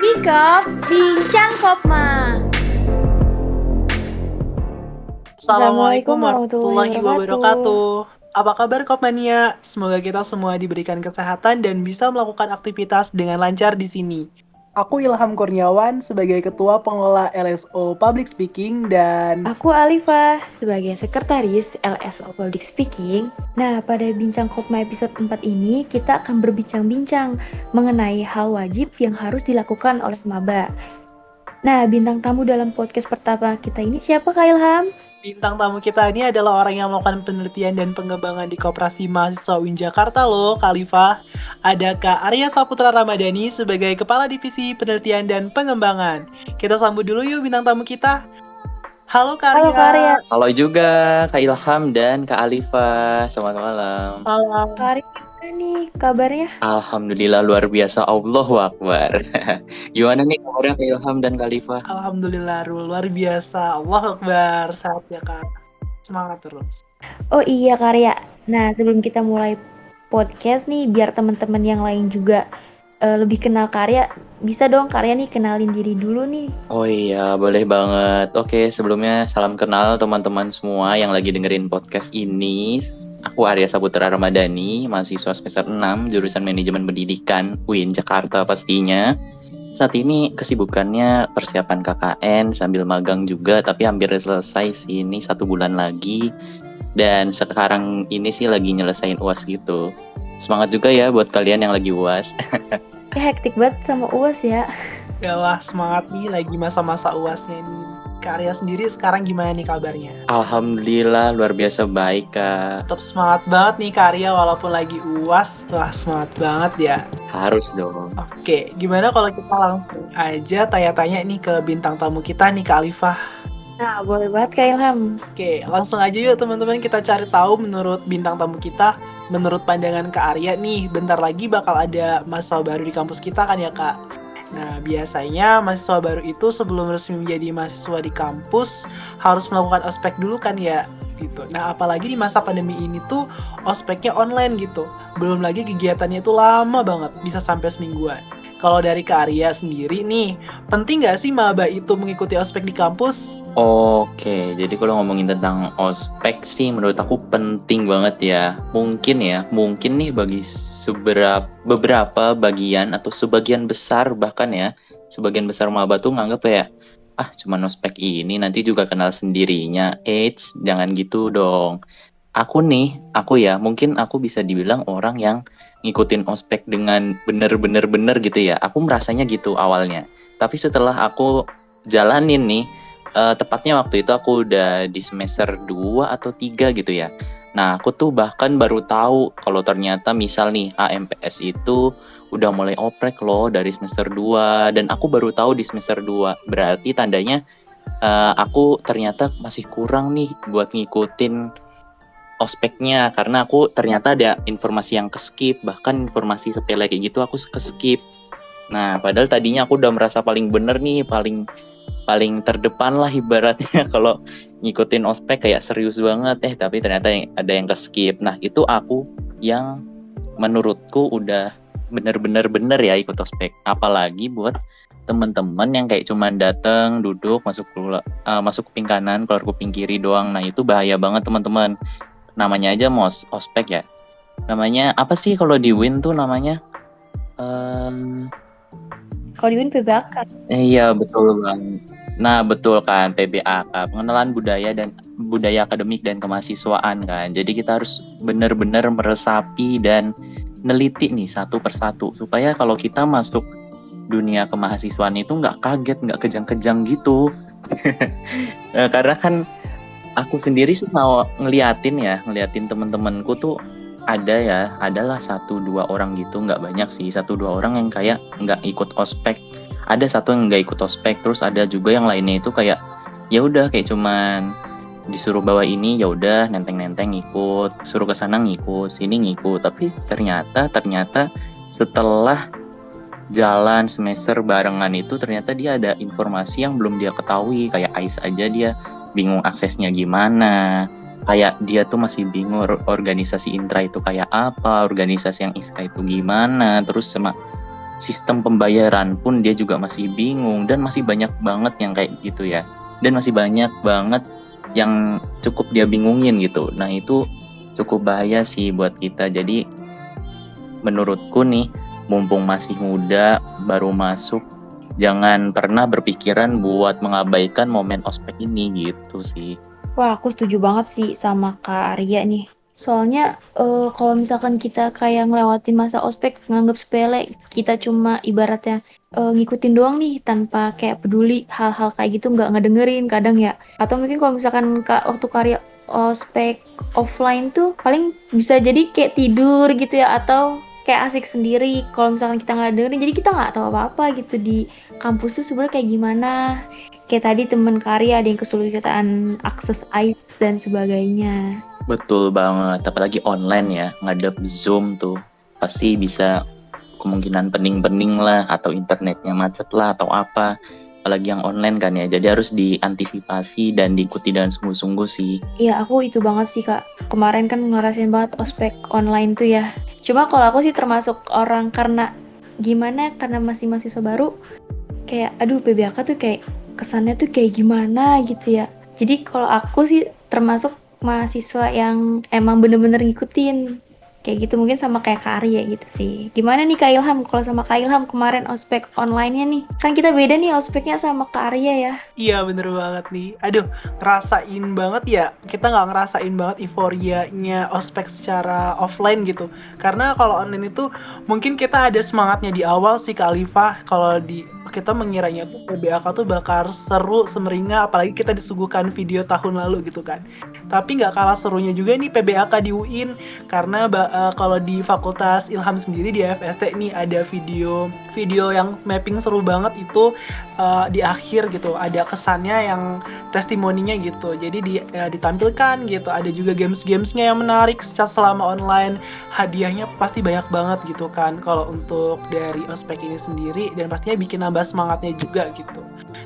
Bikop Bincang Kopma. Assalamualaikum warahmatullahi wabarakatuh. Apa kabar Kopmania? Semoga kita semua diberikan kesehatan dan bisa melakukan aktivitas dengan lancar di sini. Aku Ilham Kurniawan sebagai Ketua Pengelola LSO Public Speaking dan Aku Alifa sebagai Sekretaris LSO Public Speaking. Nah, pada Bincang Kopma episode 4 ini kita akan berbincang-bincang mengenai hal wajib yang harus dilakukan oleh maba. Nah, bintang tamu dalam podcast pertama kita ini siapa Kak Ilham? bintang tamu kita ini adalah orang yang melakukan penelitian dan pengembangan di Koperasi Mahasiswa UIN Jakarta loh, Khalifah. Ada Kak Arya Saputra Ramadhani sebagai Kepala Divisi Penelitian dan Pengembangan. Kita sambut dulu yuk bintang tamu kita. Halo Kak Arya. Halo Kak Arya. Halo juga Kak Ilham dan Kak Alifa. Selamat malam. Halo. Kak Arya nih kabarnya? Alhamdulillah luar biasa. Allahu Akbar. Gimana nih kabarnya Kak Ilham dan Kak Alifa? Alhamdulillah luar biasa. Allah Akbar. Sehat ya Kak. Semangat terus. Oh iya Kak Arya. Nah, sebelum kita mulai podcast nih, biar teman-teman yang lain juga eh, lebih kenal Karya, bisa dong Karya nih kenalin diri dulu nih. Oh iya, boleh banget. Oke, sebelumnya salam kenal teman-teman semua yang lagi dengerin podcast ini. Aku Arya Saputra Ramadhani, mahasiswa semester 6, jurusan Manajemen Pendidikan UIN Jakarta pastinya. Saat ini kesibukannya persiapan KKN sambil magang juga, tapi hampir selesai sih ini satu bulan lagi. Dan sekarang ini sih lagi nyelesain UAS gitu. Semangat juga ya buat kalian yang lagi UAS. Ya hektik banget sama UAS ya. Ya lah, semangat nih lagi masa-masa uasnya nih. Kak Arya sendiri sekarang gimana nih kabarnya? Alhamdulillah luar biasa baik kak. Tetap semangat banget nih Kak Arya walaupun lagi uas. Wah, semangat banget ya. Harus dong. Oke, gimana kalau kita langsung aja tanya-tanya nih ke bintang tamu kita nih Kak Alifah. Nah, boleh banget Kak Ilham. Oke, langsung aja yuk teman-teman kita cari tahu menurut bintang tamu kita, menurut pandangan Kak Arya nih, bentar lagi bakal ada mahasiswa baru di kampus kita kan ya Kak? Nah, biasanya mahasiswa baru itu sebelum resmi menjadi mahasiswa di kampus harus melakukan ospek dulu kan ya? Gitu. Nah, apalagi di masa pandemi ini tuh ospeknya online gitu. Belum lagi kegiatannya itu lama banget, bisa sampai semingguan. Kalau dari Kak Arya sendiri nih, penting nggak sih maba itu mengikuti ospek di kampus? Oke, jadi kalau ngomongin tentang ospek sih menurut aku penting banget ya. Mungkin ya, mungkin nih bagi seberapa beberapa bagian atau sebagian besar bahkan ya, sebagian besar maba tuh nganggap ya, ah cuma ospek ini nanti juga kenal sendirinya. Eits, jangan gitu dong. Aku nih, aku ya, mungkin aku bisa dibilang orang yang ngikutin ospek dengan bener-bener bener gitu ya. Aku merasanya gitu awalnya. Tapi setelah aku jalanin nih, eh, tepatnya waktu itu aku udah di semester 2 atau 3 gitu ya. Nah, aku tuh bahkan baru tahu kalau ternyata misal nih AMPS itu udah mulai oprek loh dari semester 2 dan aku baru tahu di semester 2. Berarti tandanya eh, aku ternyata masih kurang nih buat ngikutin ospeknya karena aku ternyata ada informasi yang keskip bahkan informasi sepele kayak gitu aku keskip nah padahal tadinya aku udah merasa paling bener nih paling paling terdepan lah ibaratnya. Kalau ngikutin ospek kayak serius banget eh tapi ternyata ada yang keskip. Nah itu aku yang menurutku udah bener-bener bener ya ikut ospek. Apalagi buat teman-teman yang kayak cuman datang duduk masuk kelu- eh, masuk kuping kanan keluar kuping kiri doang. Nah itu bahaya banget teman-teman namanya aja mos ospek ya. Namanya apa sih kalau di win tuh namanya? Em, Kalau di UIN PBAK. eh, iya betul bang nah betul kan PBAK pengenalan budaya dan budaya akademik dan kemahasiswaan kan. Jadi kita harus benar-benar meresapi dan neliti nih satu persatu. Supaya kalau kita masuk dunia kemahasiswaan itu nggak kaget nggak kejang-kejang gitu. Eh, karena kan aku sendiri sih mau ngeliatin ya ngeliatin temen-temenku tuh ada ya adalah satu dua orang gitu nggak banyak sih. Satu dua orang yang kayak nggak ikut ospek. Ada satu yang nggak ikut ospek terus ada juga yang lainnya itu kayak ya udah kayak cuman disuruh bawa ini ya udah nenteng-nenteng ngikut suruh ke sana ngikut sini ngikut. Tapi ternyata ternyata setelah jalan semester barengan itu ternyata dia ada informasi yang belum dia ketahui. Kayak Ais aja dia bingung aksesnya gimana kayak dia tuh masih bingung organisasi intra itu kayak apa, organisasi yang istra itu gimana, terus sama sistem pembayaran pun dia juga masih bingung dan masih banyak banget yang kayak gitu ya. Dan masih banyak banget yang cukup dia bingungin gitu. Nah, itu cukup bahaya sih buat kita. Jadi menurutku nih, mumpung masih muda, baru masuk, jangan pernah berpikiran buat mengabaikan momen ospek ini gitu sih. Wah, aku setuju banget sih sama Kak Arya nih. Soalnya uh, kalau misalkan kita kayak ngelewatin masa ospek nganggap sepele, kita cuma ibaratnya uh, ngikutin doang nih tanpa kayak peduli hal-hal kayak gitu nggak ngedengerin kadang ya. Atau mungkin kalau misalkan kak waktu karya ospek offline tuh paling bisa jadi kayak tidur gitu ya atau kayak asik sendiri kalau misalkan kita nggak dengerin jadi kita nggak tahu apa-apa gitu di kampus tuh sebenarnya kayak gimana kayak tadi temen karya ada yang kesulitan akses ICE dan sebagainya. Betul banget, apalagi online ya, ngadep Zoom tuh pasti bisa kemungkinan pening-pening lah atau internetnya macet lah atau apa. Apalagi yang online kan ya jadi harus diantisipasi dan diikuti dengan sungguh-sungguh sih. Iya aku itu banget sih kak. Kemarin kan ngerasain banget ospek online tuh ya. Cuma kalau aku sih termasuk orang karena gimana karena masih mahasiswa baru kayak aduh PBAK tuh kayak kesannya tuh kayak gimana gitu ya. Jadi kalau aku sih termasuk mahasiswa yang emang bener-bener ngikutin. Kayak gitu mungkin sama kayak Kak Arya gitu sih. Gimana nih Kak Ilham? Kalau sama Kak Ilham kemarin ospek online-nya nih. Kan kita beda nih ospeknya sama Kak Arya ya. Iya bener banget nih. Aduh ngerasain banget ya. Kita nggak ngerasain banget euforianya ospek secara offline gitu. Karena kalau online itu mungkin kita ada semangatnya di awal sih Kak Alifah. Kalau di kita mengiranya tuh PBAK tuh bakal seru semeringah apalagi kita disuguhkan video tahun lalu gitu kan. Tapi nggak kalah serunya juga nih PBAK di UIN karena uh, kalau di Fakultas Ilham sendiri di FST nih ada video video yang mapping seru banget itu uh, di akhir gitu. Ada kesannya yang testimoninya gitu. Jadi di, uh, ditampilkan gitu. Ada juga games-gamesnya yang menarik secara selama online. Hadiahnya pasti banyak banget gitu kan kalau untuk dari ospek ini sendiri. Dan pastinya bikin nambah semangatnya juga gitu.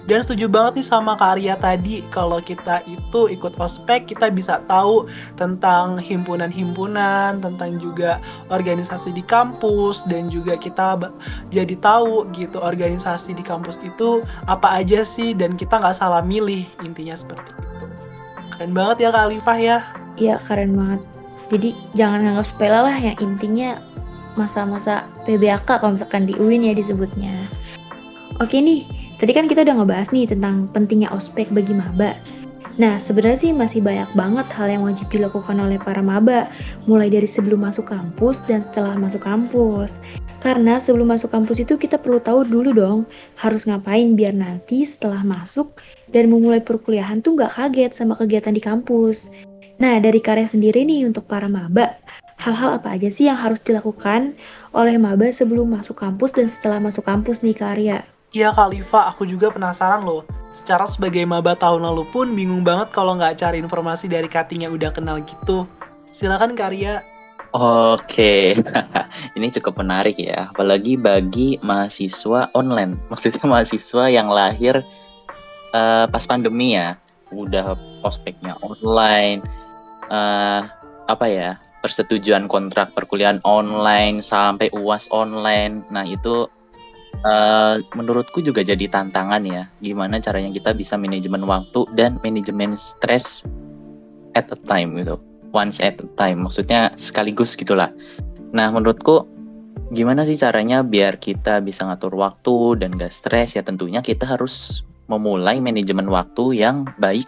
Dan setuju banget nih sama Karya tadi kalau kita itu ikut ospek kita bisa tahu tentang himpunan-himpunan tentang juga organisasi di kampus dan juga kita jadi tahu gitu organisasi di kampus itu apa aja sih dan kita nggak salah milih intinya seperti itu. Keren banget ya Kak Alifah ya? Iya keren banget. Jadi jangan nganggap sepele lah yang intinya masa-masa PBAK kalau misalkan di UIN ya disebutnya oke nih tadi kan kita udah ngebahas nih tentang pentingnya ospek bagi maba Nah, sebenarnya sih masih banyak banget hal yang wajib dilakukan oleh para maba, mulai dari sebelum masuk kampus dan setelah masuk kampus. Karena sebelum masuk kampus itu kita perlu tahu dulu dong harus ngapain biar nanti setelah masuk dan memulai perkuliahan tuh nggak kaget sama kegiatan di kampus. Nah, dari karya sendiri nih untuk para maba, hal-hal apa aja sih yang harus dilakukan oleh maba sebelum masuk kampus dan setelah masuk kampus nih karya? Iya Kak Liva, aku juga penasaran loh secara sebagai maba tahun lalu pun bingung banget kalau nggak cari informasi dari cutting yang udah kenal gitu. Silakan Karya. Oke, ini cukup menarik ya, apalagi bagi mahasiswa online. Maksudnya mahasiswa yang lahir uh, pas pandemi ya, udah prospeknya online, uh, apa ya, persetujuan kontrak perkuliahan online sampai uas online. Nah itu uh, menurutku juga jadi tantangan ya gimana caranya kita bisa manajemen waktu dan manajemen stres at a time gitu. Once at a time maksudnya sekaligus gitulah. Nah menurutku gimana sih caranya biar kita bisa ngatur waktu dan gak stres ya tentunya kita harus memulai manajemen waktu yang baik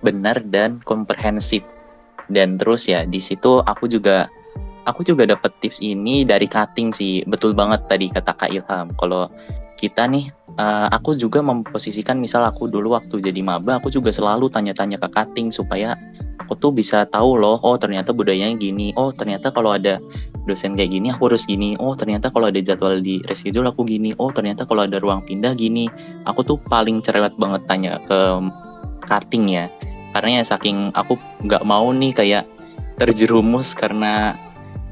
benar dan komprehensif. Dan terus ya di situ aku juga aku juga dapat tips ini dari cutting sih. Betul banget tadi kata Kak Ilham. Kalau kita nih, uh, aku juga memposisikan misal aku dulu waktu jadi maba, aku juga selalu tanya-tanya ke cutting supaya aku tuh bisa tahu loh, oh ternyata budayanya gini, oh ternyata kalau ada dosen kayak gini aku harus gini, oh ternyata kalau ada jadwal di reschedule aku gini, oh ternyata kalau ada ruang pindah gini. Aku tuh paling cerewet banget tanya ke cutting ya. Karena ya saking aku nggak mau nih kayak terjerumus karena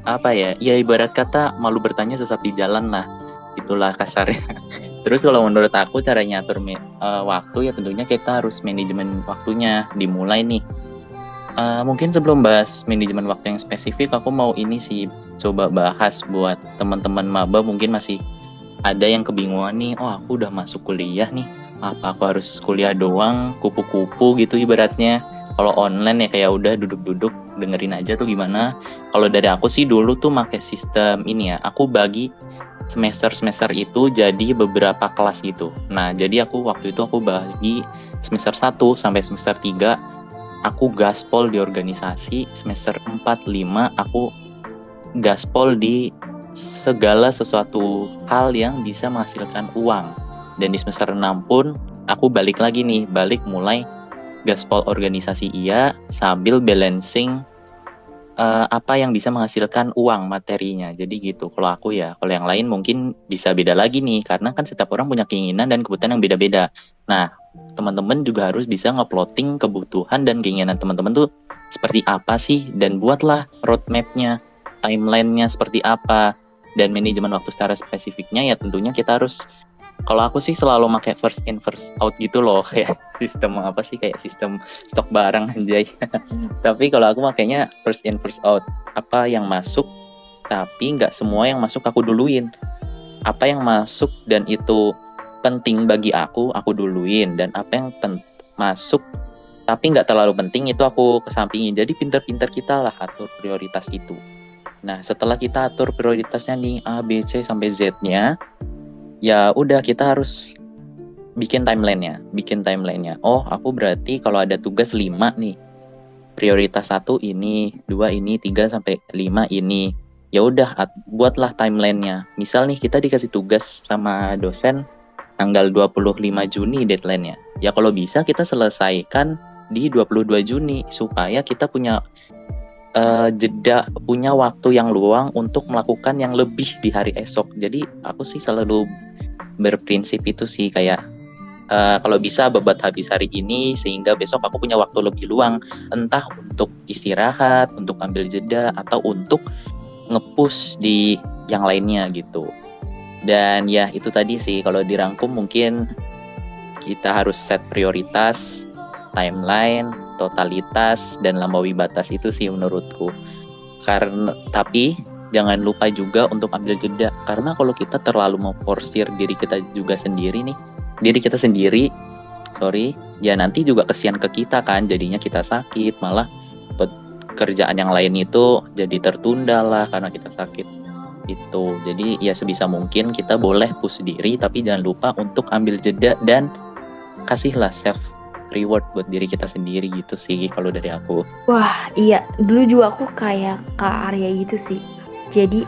apa ya ya ibarat kata malu bertanya sesat di jalan lah. Itulah kasarnya. Terus kalau menurut aku caranya atur uh, waktu ya tentunya kita harus manajemen waktunya dimulai nih. Uh, mungkin sebelum bahas manajemen waktu yang spesifik, aku mau ini sih coba bahas buat teman-teman maba mungkin masih ada yang kebingungan nih, oh aku udah masuk kuliah nih, apa aku harus kuliah doang, kupu-kupu gitu ibaratnya. Kalau online ya kayak udah duduk-duduk dengerin aja tuh gimana. Kalau dari aku sih dulu tuh pakai sistem ini ya, aku bagi semester-semester itu jadi beberapa kelas gitu. Nah, jadi aku waktu itu aku bagi semester 1 sampai semester 3 aku gaspol di organisasi, semester 4 5 aku gaspol di segala sesuatu hal yang bisa menghasilkan uang. Dan di semester 6 pun aku balik lagi nih, balik mulai gaspol organisasi iya sambil balancing uh, apa yang bisa menghasilkan uang materinya. Jadi gitu. Kalau aku ya, kalau yang lain mungkin bisa beda lagi nih karena kan setiap orang punya keinginan dan kebutuhan yang beda-beda. Nah, teman-teman juga harus bisa ngeplotting kebutuhan dan keinginan teman-teman tuh seperti apa sih dan buatlah roadmapnya, timelinenya seperti apa dan manajemen waktu secara spesifiknya ya tentunya kita harus kalau aku sih selalu pakai first in first out gitu loh. Kayak sistem apa sih? Kayak sistem stok barang anjay. Tapi kalau aku makanya first in first out. Apa yang masuk tapi nggak semua yang masuk aku duluin. Apa yang masuk dan itu penting bagi aku aku duluin. Dan apa yang masuk tapi nggak terlalu penting itu aku kesampingin. Jadi pinter-pinter kita lah atur prioritas itu. Nah setelah kita atur prioritasnya nih A B C sampai Z nya ya udah kita harus bikin timelinenya, bikin timelinenya. Oh, aku berarti kalau ada tugas 5 nih, prioritas satu ini, dua ini, tiga sampai lima ini. Ya udah, buatlah timelinenya. Misal nih kita dikasih tugas sama dosen tanggal 25 Juni deadline-nya. Ya kalau bisa kita selesaikan di 22 Juni supaya kita punya uh, jeda punya waktu yang luang untuk melakukan yang lebih di hari esok. Jadi aku sih selalu berprinsip itu sih kayak uh, kalau bisa bebat habis hari ini sehingga besok aku punya waktu lebih luang entah untuk istirahat, untuk ambil jeda atau untuk ngepush di yang lainnya gitu. Dan ya itu tadi sih kalau dirangkum mungkin kita harus set prioritas, timeline, totalitas dan lampaui batas itu sih menurutku. Karena tapi jangan lupa juga untuk ambil jeda karena kalau kita terlalu memforsir diri kita juga sendiri nih, diri kita sendiri, sorry, ya nanti juga kesian ke kita kan, jadinya kita sakit, malah kerjaan yang lain itu jadi tertunda lah karena kita sakit itu. Jadi ya sebisa mungkin kita boleh push diri tapi jangan lupa untuk ambil jeda dan kasihlah self reward buat diri kita sendiri gitu sih kalau dari aku. Wah iya. Dulu juga aku kayak Kak Arya gitu sih. Jadi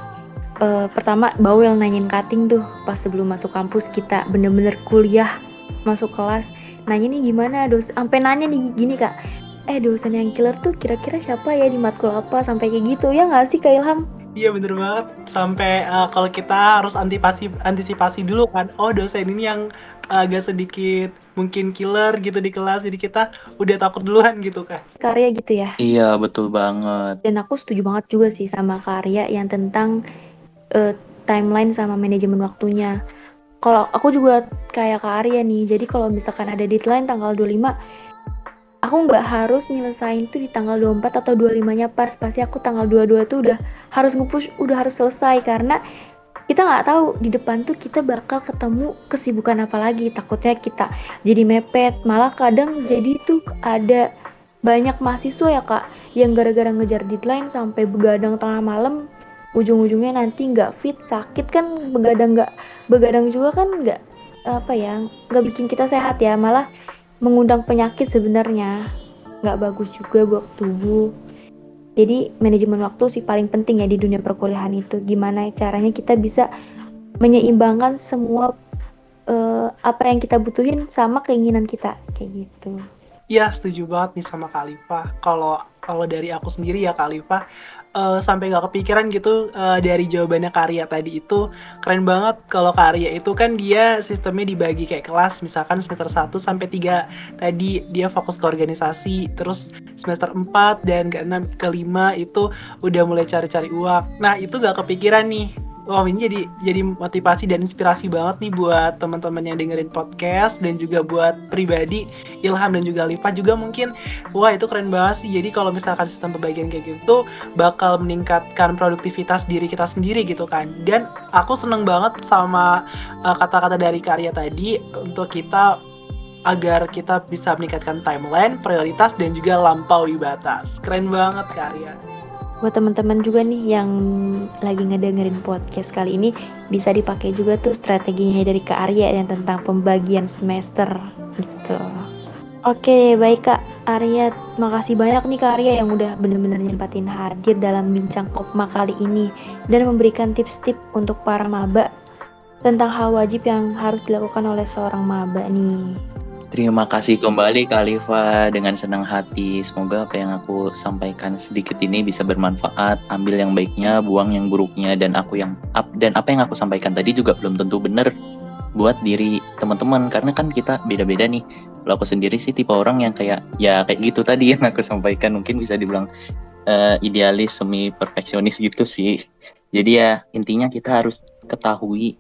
uh, pertama bawel nanyain cutting tuh pas sebelum masuk kampus kita bener-bener kuliah masuk kelas nanya nih gimana dos sampai nanya nih gini kak. Eh dosen yang killer tuh kira-kira siapa ya di matkul apa? Sampai kayak gitu. Ya nggak sih kak Ilham? Iya bener banget. Sampai uh, kalau kita harus antisipasi antisipasi dulu kan. Oh dosen ini yang agak sedikit mungkin killer gitu di kelas jadi kita udah takut duluan gitu kan karya gitu ya? Iya betul banget. Dan aku setuju banget juga sih sama karya yang tentang uh, timeline sama manajemen waktunya. Kalau aku juga kayak karya nih jadi kalau misalkan ada deadline tanggal 25 aku nggak harus nyelesain tuh di tanggal 24 atau 25 nya pas. Pasti aku tanggal 22 tuh udah harus ngepush udah harus selesai. Karena kita nggak tahu di depan tuh kita bakal ketemu kesibukan apa lagi. Takutnya kita jadi mepet. Malah kadang jadi tuh ada banyak mahasiswa ya kak yang gara-gara ngejar deadline sampai begadang tengah malam ujung-ujungnya nanti nggak fit sakit kan begadang nggak begadang juga kan nggak apa ya nggak bikin kita sehat ya. Malah mengundang penyakit sebenarnya. Nggak bagus juga buat tubuh jadi manajemen waktu sih paling penting ya di dunia perkuliahan itu. Gimana caranya kita bisa menyeimbangkan semua uh, apa yang kita butuhin sama keinginan kita. Kayak gitu. Iya setuju banget nih sama Kalifa. Kalau kalau dari aku sendiri ya Kalifa, uh, sampai nggak kepikiran gitu uh, dari jawabannya karya tadi itu. Keren banget kalau karya itu kan dia sistemnya dibagi kayak kelas misalkan semester 1 sampai 3 tadi dia fokus ke organisasi terus semester 4 dan ke 6 ke 5 itu udah mulai cari-cari uang. Nah itu nggak kepikiran nih Wah ini jadi jadi motivasi dan inspirasi banget nih buat teman-teman yang dengerin podcast dan juga buat pribadi Ilham dan juga Lipa juga mungkin wah itu keren banget sih. Jadi kalau misalkan sistem pembagian kayak gitu bakal meningkatkan produktivitas diri kita sendiri gitu kan. Dan aku seneng banget sama uh, kata-kata dari karya tadi untuk kita agar kita bisa meningkatkan timeline, prioritas, dan juga lampaui batas. Keren banget karya buat teman-teman juga nih yang lagi ngedengerin podcast kali ini bisa dipakai juga tuh strateginya dari Kak Arya yang tentang pembagian semester gitu. Oke, baik Kak Arya, makasih banyak nih Kak Arya yang udah bener-bener nyempatin hadir dalam bincang kopma kali ini dan memberikan tips-tips untuk para maba tentang hal wajib yang harus dilakukan oleh seorang maba nih. Terima kasih kembali Kalifa dengan senang hati. Semoga apa yang aku sampaikan sedikit ini bisa bermanfaat. Ambil yang baiknya, buang yang buruknya dan aku yang up dan apa yang aku sampaikan tadi juga belum tentu benar buat diri teman-teman karena kan kita beda-beda nih. Kalau aku sendiri sih tipe orang yang kayak ya kayak gitu tadi yang aku sampaikan mungkin bisa dibilang uh, idealis semi perfeksionis gitu sih. Jadi ya intinya kita harus ketahui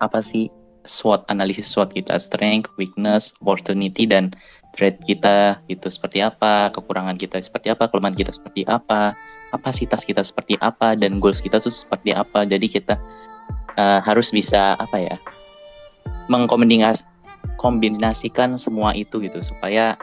apa sih SWOT analisis SWOT kita strength, weakness, opportunity dan threat kita itu seperti apa, kekurangan kita seperti apa, kelemahan kita seperti apa, kapasitas kita seperti apa dan goals kita tuh seperti apa. Jadi kita uh, harus bisa apa ya mengkombinasikan semua itu gitu supaya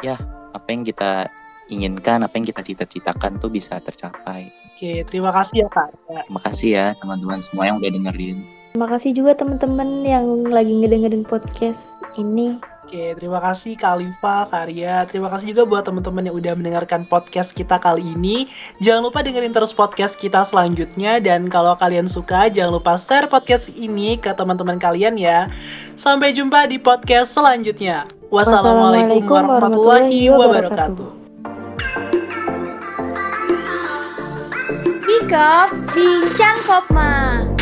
ya apa yang kita inginkan, apa yang kita cita-citakan tuh bisa tercapai. Oke, terima kasih ya Kak. Terima kasih ya teman-teman semua yang udah dengerin. Terima kasih juga teman-teman yang lagi ngedengerin podcast ini. Oke, terima kasih Kak Alifa, Karya. Terima kasih juga buat teman-teman yang udah mendengarkan podcast kita kali ini. Jangan lupa dengerin terus podcast kita selanjutnya. Dan kalau kalian suka, jangan lupa share podcast ini ke teman-teman kalian ya. Sampai jumpa di podcast selanjutnya. Wassalamualaikum warahmatullahi wabarakatuh. Pick up Bincang Kopma.